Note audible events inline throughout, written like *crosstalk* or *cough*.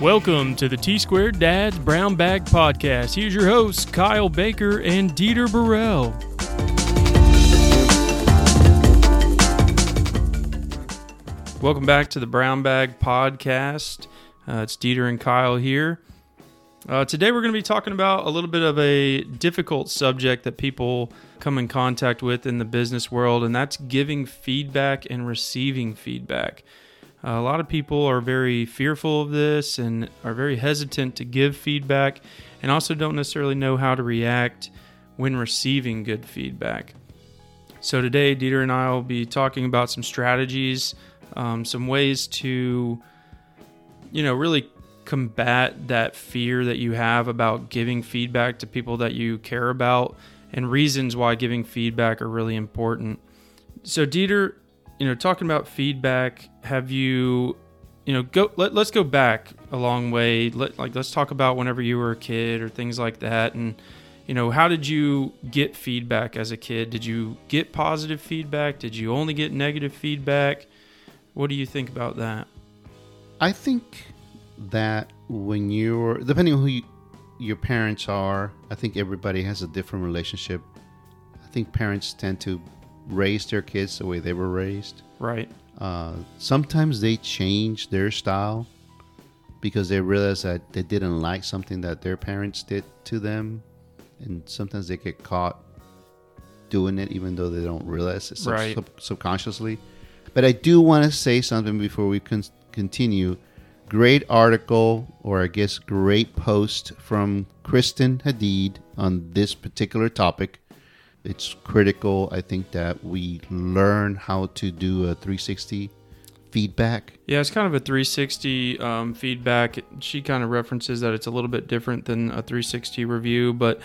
Welcome to the T Squared Dad's Brown Bag Podcast. Here's your hosts, Kyle Baker and Dieter Burrell. Welcome back to the Brown Bag Podcast. Uh, it's Dieter and Kyle here. Uh, today we're going to be talking about a little bit of a difficult subject that people come in contact with in the business world, and that's giving feedback and receiving feedback. A lot of people are very fearful of this and are very hesitant to give feedback and also don't necessarily know how to react when receiving good feedback. So, today, Dieter and I will be talking about some strategies, um, some ways to, you know, really combat that fear that you have about giving feedback to people that you care about and reasons why giving feedback are really important. So, Dieter, you know, talking about feedback, have you, you know, go let, let's go back a long way. Let, like let's talk about whenever you were a kid or things like that, and you know, how did you get feedback as a kid? Did you get positive feedback? Did you only get negative feedback? What do you think about that? I think that when you're depending on who you, your parents are, I think everybody has a different relationship. I think parents tend to raise their kids the way they were raised. Right. Uh, sometimes they change their style because they realize that they didn't like something that their parents did to them, and sometimes they get caught doing it even though they don't realize it sub- Right. sub- subconsciously. But I do want to say something before we con- continue. Great article, or I guess great post from Kristen Hadid on this particular topic it's critical i think that we learn how to do a 360 feedback Yeah, it's kind of a 360 um, feedback. She kind of references that it's a little bit different than a 360 review, but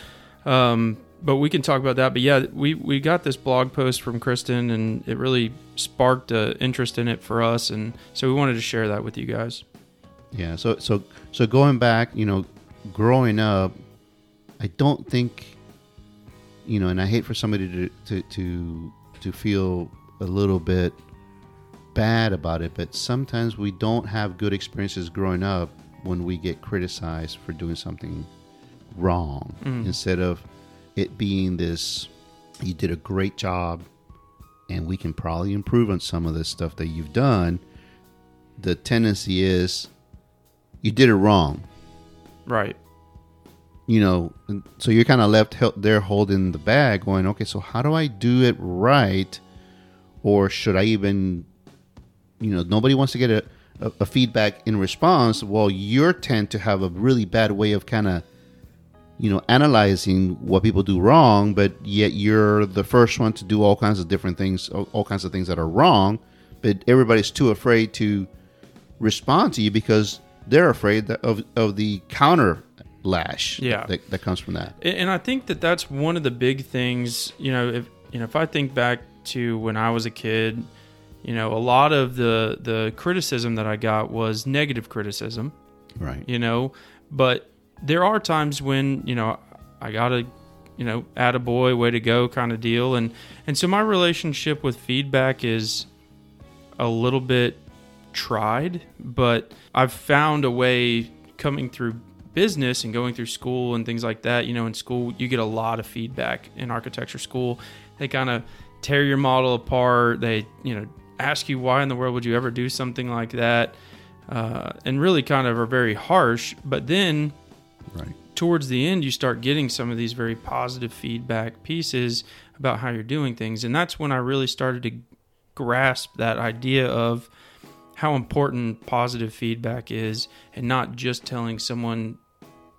um, but we can talk about that. But yeah, we we got this blog post from Kristen, and it really sparked an interest in it for us, and so we wanted to share that with you guys. yeah so so so going back you know growing up i don't think you know and i hate for somebody to to to, to feel a little bit bad about it but sometimes we don't have good experiences growing up when we get criticized for doing something wrong. Mm. Instead of it being this you did a great job and we can probably improve on some of this stuff that you've done the tendency is you did it wrong. Right. You know so you're kind of left there holding the bag going okay so how do i do it right? Or should i even you know nobody wants to get a, a, a feedback in response. Well you tend to have a really bad way of kind of you know analyzing what people do wrong but yet you're the first one to do all kinds of different things all, kinds of things that are wrong but everybody's too afraid to respond to you because they're afraid of, of the counter lash Yeah. that, that comes from that And- I think that that's one of the big things. You know, if you know, if I think back to when I was a kid, you know, a lot of the the criticism that I got was negative criticism. right You know, but there are times when you know I gotta, you know, add a boy, way to go, kind of deal. And and so my relationship with feedback is a little bit tried, but I've found a way coming through business and going through school and things like that. You know, in school, you get a lot of feedback in architecture school. They kind of tear your model apart. They, you know, ask you why in the world would you ever do something like that, uh, and really kind of are very harsh. But then right towards the end, you start getting some of these very positive feedback pieces about how you're doing things. And that's when I really started to grasp that idea of how important positive feedback is and not just telling someone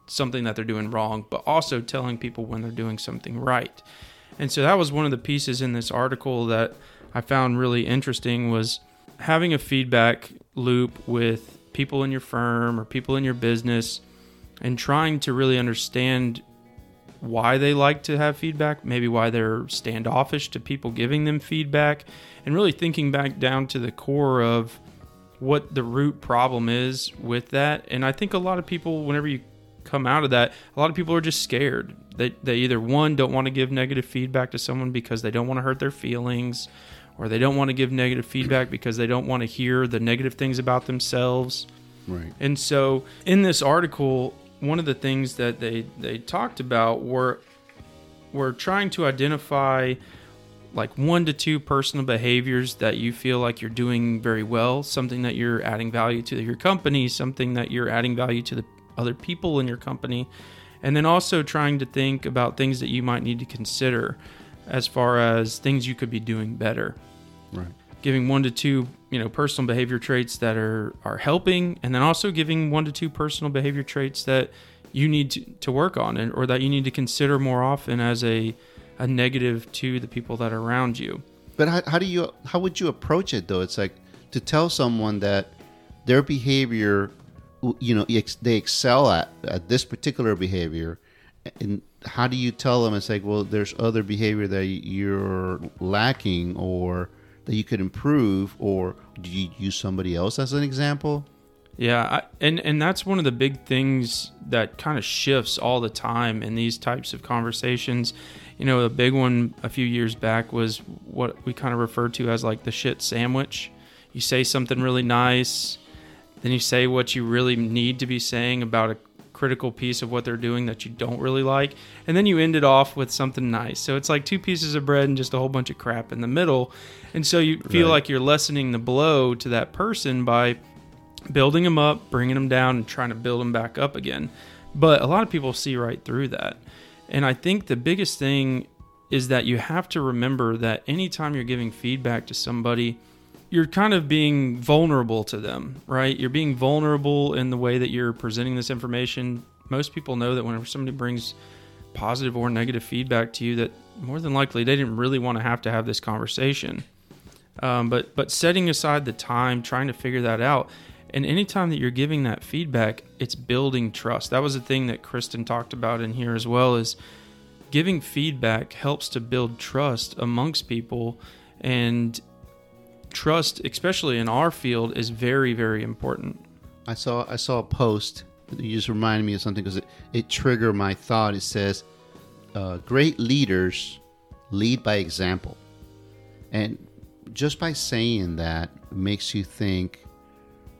something that they're doing wrong, but also telling people when they're doing something right. And so that was one of the pieces in this article that I found really interesting was having a feedback loop with people in your firm or people in your business and trying to really understand why they like to have feedback, maybe why they're standoffish to people giving them feedback, and really thinking back down to the core of what the root problem is with that. And I think a lot of people, whenever you come out of that, a lot of people are just scared. They, they either, one, don't want to give negative feedback to someone because they don't want to hurt their feelings, or they don't want to give negative feedback because they don't want to hear the negative things about themselves. Right. And so in this article, one of the things that they they talked about were were trying to identify like one to two personal behaviors that you feel like you're doing very well, something that you're adding value to your company, something that you're adding value to the other people in your company, and then also trying to think about things that you might need to consider as far as things you could be doing better. Right. Giving one to two, you know, personal behavior traits that are are helping, and then also giving one to two personal behavior traits that you need to, to work on and or that you need to consider more often as a a negative to the people that are around you. But how, how do you how would you approach it though? It's like to tell someone that their behavior, you know, they excel at, at this particular behavior, and how do you tell them? It's like, well, there's other behavior that you're lacking, or that you could improve, or do you use somebody else as an example? Yeah, I, and and that's one of the big things that kind of shifts all the time in these types of conversations. You know, a big one a few years back was what we kind of referred to as like the shit sandwich. You say something really nice, then you say what you really need to be saying about a critical piece of what they're doing that you don't really like, and then you end it off with something nice. So it's like two pieces of bread and just a whole bunch of crap in the middle. And so you feel Right. like you're lessening the blow to that person by building them up, bringing them down, and trying to build them back up again. But a lot of people see right through that. And I think the biggest thing is that you have to remember that anytime you're giving feedback to somebody, you're kind of being vulnerable to them, right? You're being vulnerable in the way that you're presenting this information. Most people know that whenever somebody brings positive or negative feedback to you, that more than likely they didn't really want to have to have this conversation. Um, but but setting aside the time, trying to figure that out, and anytime that you're giving that feedback, it's building trust. That was the thing that Kristen talked about in here as well. Is giving feedback helps to build trust amongst people, and trust, especially in our field, is very very important. I saw I saw a post. You just reminded me of something because it, it triggered my thought. It says, uh, "Great leaders lead by example," and just by saying that makes you think.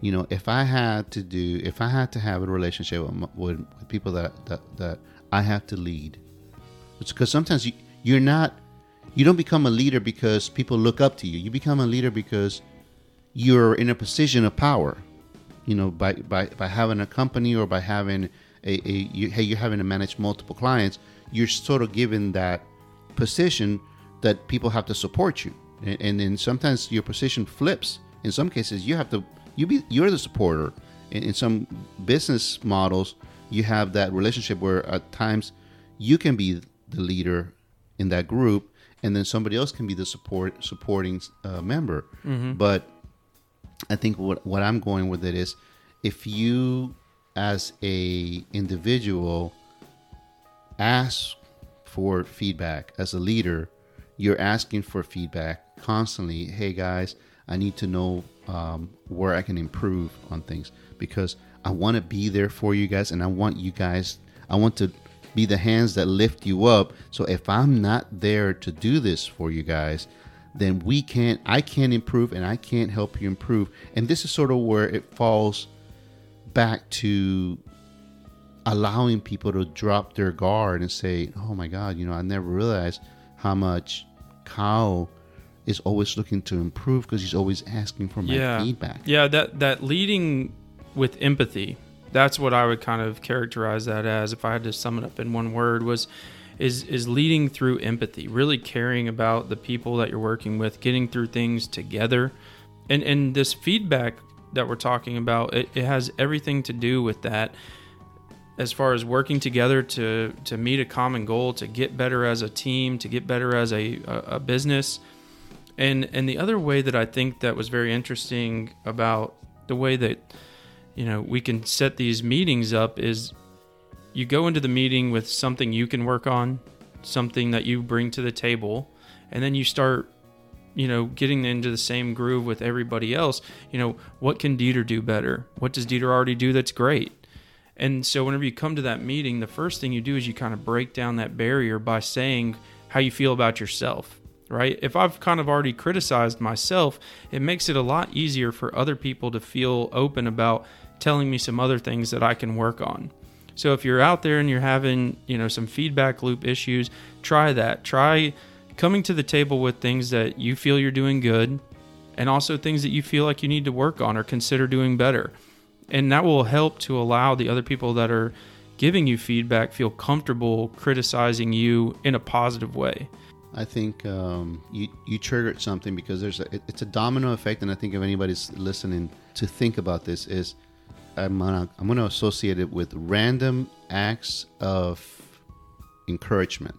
You know, if I had to do, if I had to have a relationship with, with, with people that, that that I have to lead, it's because sometimes you you're not, you don't become a leader because people look up to you. You become a leader because you're in a position of power you know by by, by having a company or by having a, a you, hey you're having to manage multiple clients you're sort of given that position that people have to support you. And, and then sometimes your position flips. In some cases you have to you be you're the supporter. In, in some business models you have that relationship where at times you can be the leader in that group and then somebody else can be the support supporting uh, member but I think what what I'm going with it is if you as a individual ask for feedback as a leader, you're asking for feedback constantly. Hey guys, I need to know um, where I can improve on things because I want to be there for you guys, and I want you guys. I want to be the hands that lift you up. So if I'm not there to do this for you guys, then we can't. I can't improve, and I can't help you improve. And this is sort of where it falls back to allowing people to drop their guard and say, "Oh my God, you know, I never realized how much Kyle is always looking to improve because he's always asking for my yeah. feedback." Yeah, that that leading with empathy. That's what I would kind of characterize that as if I had to sum it up in one word was is is leading through empathy, really caring about the people that you're working with, getting through things together. And and this feedback that we're talking about, it, it has everything to do with that as far as working together to to meet a common goal, to get better as a team, to get better as a, a, business. And and the other way that I think that was very interesting about the way that you know we can set these meetings up is you go into the meeting with something you can work on, something that you bring to the table, and then you start you know getting into the same groove with everybody else. You know, what can Dieter do better? What does Dieter already do that's great? And so whenever you come to that meeting, the first thing you do is you kind of break down that barrier by saying how you feel about yourself, right? If I've kind of already criticized myself, it makes it a lot easier for other people to feel open about telling me some other things that I can work on. So if you're out there and you're having, you know, some feedback loop issues, try that. Try coming to the table with things that you feel you're doing good and also things that you feel like you need to work on or consider doing better. And that will help to allow the other people that are giving you feedback feel comfortable criticizing you in a positive way. I think um, you you triggered something because there's a, it, it's a domino effect, and I think if anybody's listening to think about this, is I'm gonna I'm gonna associate it with random acts of encouragement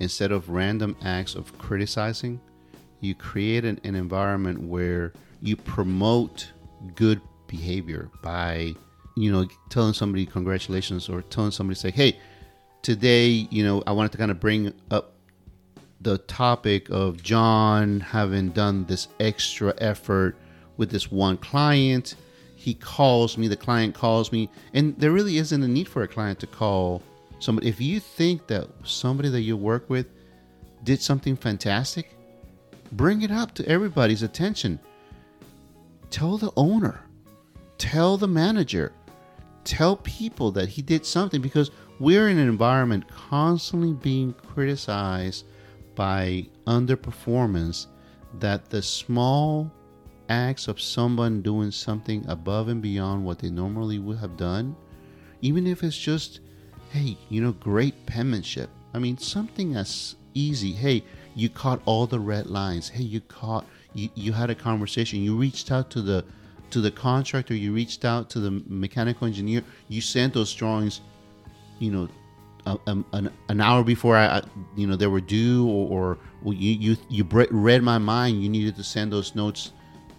instead of random acts of criticizing. You create an, an environment where you promote good behavior by you know telling somebody congratulations or telling somebody say hey today you know i wanted to kind of bring up the topic of John having done this extra effort with this one client. He calls me, the client calls me, and there really isn't a need for a client to call somebody. If you think that somebody that you work with did something fantastic, bring it up to everybody's attention. Tell the owner, tell the manager, tell people that he did something because we're in an environment constantly being criticized by underperformance that the small acts of someone doing something above and beyond what they normally would have done, even if it's just, hey, you know, great penmanship. I mean, something as easy. Hey, you caught all the red lines. Hey, you caught. You, you had a conversation. You reached out to the to the contractor. You reached out to the mechanical engineer. You sent those drawings, you know, um, an, an hour before I, you know, they were due, or, or you, you you read my mind. You needed to send those notes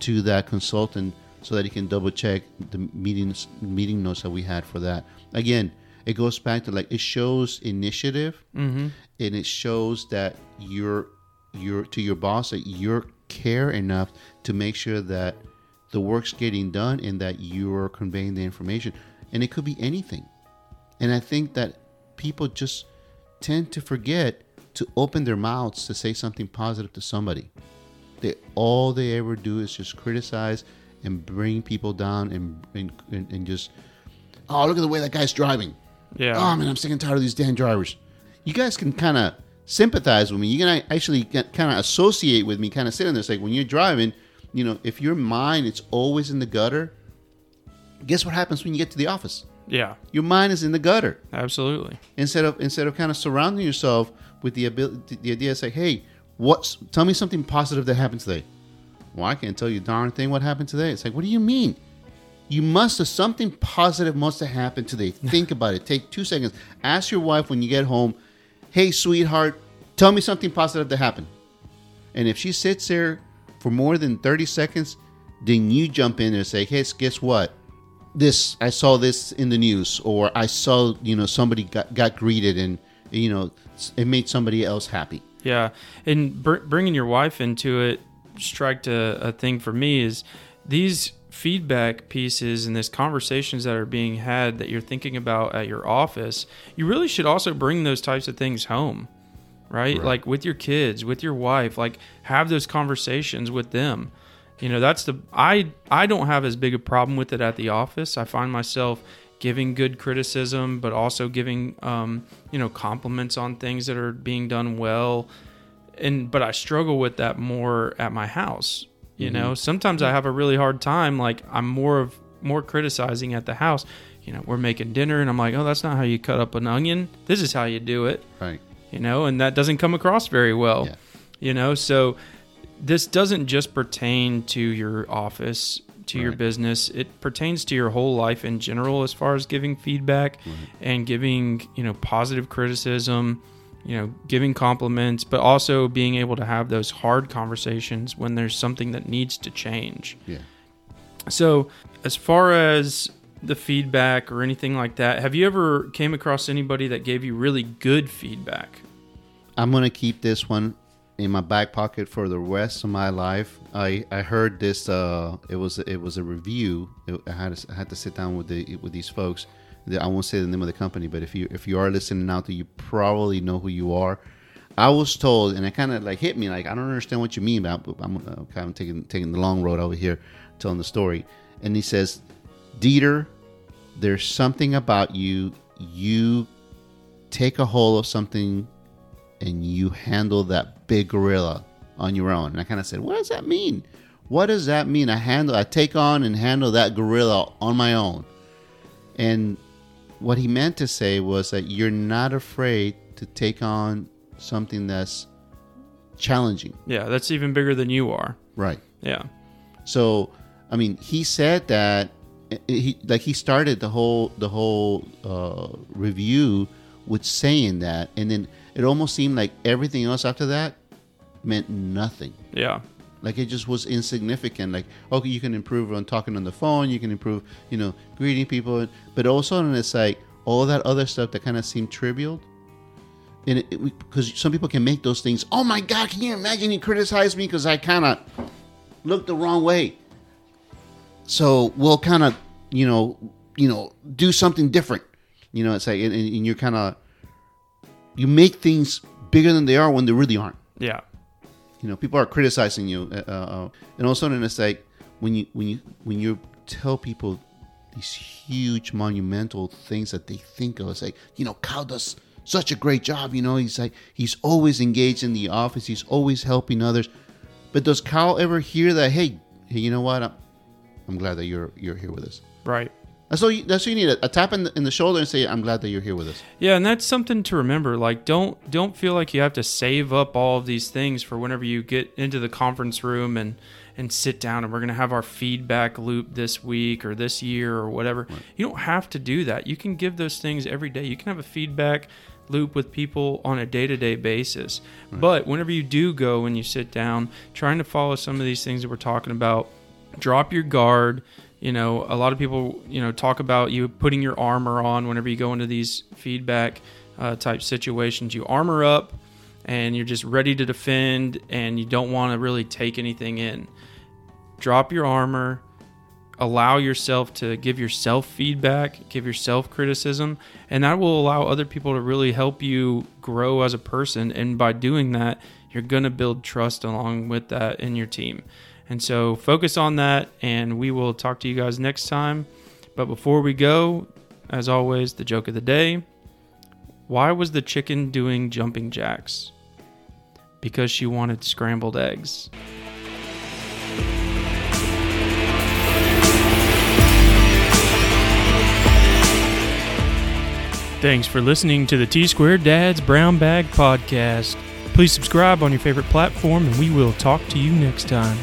to that consultant so that he can double check the meetings meeting notes that we had for that. Again, it goes back to like it shows initiative, mm-hmm. and it shows that you're you're to your boss that you're care enough to make sure that the work's getting done and that you're conveying the information. And it could be anything. And I think that people just tend to forget to open their mouths to say something positive to somebody. They all they ever do is just criticize and bring people down and and, and just oh look at the way that guy's driving. Yeah. Oh man, I'm sick and tired of these damn drivers. You guys can kind of sympathize with me. You can actually kind of associate with me, kind of sitting there. It's like when you're driving, you know, if your mind it's always in the gutter. Guess what happens when you get to the office? Yeah. Your mind is in the gutter. Absolutely. Instead of instead of kind of surrounding yourself with the ability, the idea of say, hey, what's tell me something positive that happened today. Well, I can't tell you darn thing what happened today. It's like, what do you mean? You must have something positive must have happened today. *laughs* Think about it. Take two seconds. Ask your wife when you get home, hey, sweetheart, tell me something positive that happened. And if she sits there for more than 30 seconds, then you jump in and say, hey, guess what? this I saw this in the news or I saw you know somebody got, got greeted and you know it made somebody else happy. Yeah, and br- bringing your wife into it struck a, a thing for me is these feedback pieces and these conversations that are being had that you're thinking about at your office. You really should also bring those types of things home. Right? right? Like with your kids, with your wife, like have those conversations with them you know that's the i i don't have as big a problem with it at the office i find myself giving good criticism but also giving um, you know compliments on things that are being done well. And but i struggle with that more at my house you mm-hmm. know? Sometimes i have a really hard time like i'm more of more criticizing at the house. You know we're making dinner and i'm like oh that's not how you cut up an onion. This is how you do it. Right. You know and that doesn't come across very well yeah. you know? So this doesn't just pertain to your office to right. your business it pertains to your whole life in general as far as giving feedback right. and giving you know positive criticism you know giving compliments but also being able to have those hard conversations when there's something that needs to change yeah so as far as the feedback or anything like that have you ever came across anybody that gave you really good feedback i'm going to keep this one in my back pocket for the rest of my life. I, I heard this. Uh, it was it was a review. It, I had to, I had to sit down with the with these folks. I won't say the name of the company, but if you if you are listening out you probably know who you are. I was told, and it kind of like hit me, like I don't understand what you mean about. I'm kind of taking taking the long road over here, telling the story. And he says, Dieter, there's something about you. You take a hold of something and you handle that big gorilla on your own. And I kind of said, what does that mean? What does that mean? I handle, I take on and handle that gorilla on my own. And what he meant to say was that you're not afraid to take on something that's challenging. Yeah, that's even bigger than you are. Right. Yeah. So, I mean, he said that he like he started the whole the whole uh, review with saying that, and then it almost seemed like everything else after that meant nothing. Yeah. Like it just was insignificant. Like, okay, you can improve on talking on the phone, you can improve, you know, greeting people, but all of a sudden it's like all that other stuff that kind of seemed trivial. And because some people can make those things. Oh my God! Can you imagine he criticized me because I kind of looked the wrong way? So we'll kind of, you know, you know, do something different. You know, it's like, and, and you're kind of, you make things bigger than they are when they really aren't. Yeah. You know, people are criticizing you, uh, uh, and all of a sudden it's like when you when you when you tell people these huge monumental things that they think of, it's like you know, Kyle does such a great job. You know, he's like he's always engaged in the office, he's always helping others. But does Kyle ever hear that? Hey, hey, you know what? I'm, I'm glad that you're you're here with us. Right. That's all. You, that's what you need a, a tap in the, in the shoulder and say, "I'm glad that you're here with us." Yeah, and that's something to remember. Like, don't don't feel like you have to save up all of these things for whenever you get into the conference room and and sit down and we're going to have our feedback loop this week or this year or whatever. Right. You don't have to do that. You can give those things every day. You can have a feedback loop with people on a day-to-day basis. Right. But whenever you do go and you sit down, trying to follow some of these things that we're talking about, drop your guard you know, a lot of people, you know, talk about you putting your armor on whenever you go into these feedback uh, type situations. You armor up and you're just ready to defend and you don't want to really take anything in. Drop your armor, allow yourself to give yourself feedback, give yourself criticism, and that will allow other people to really help you grow as a person. And by doing that, you're going to build trust along with that in your team. And so focus on that, and we will talk to you guys next time. But before we go, as always, the joke of the day why was the chicken doing jumping jacks? Because she wanted scrambled eggs. Thanks for listening to the T Squared Dad's Brown Bag Podcast. Please subscribe on your favorite platform, and we will talk to you next time.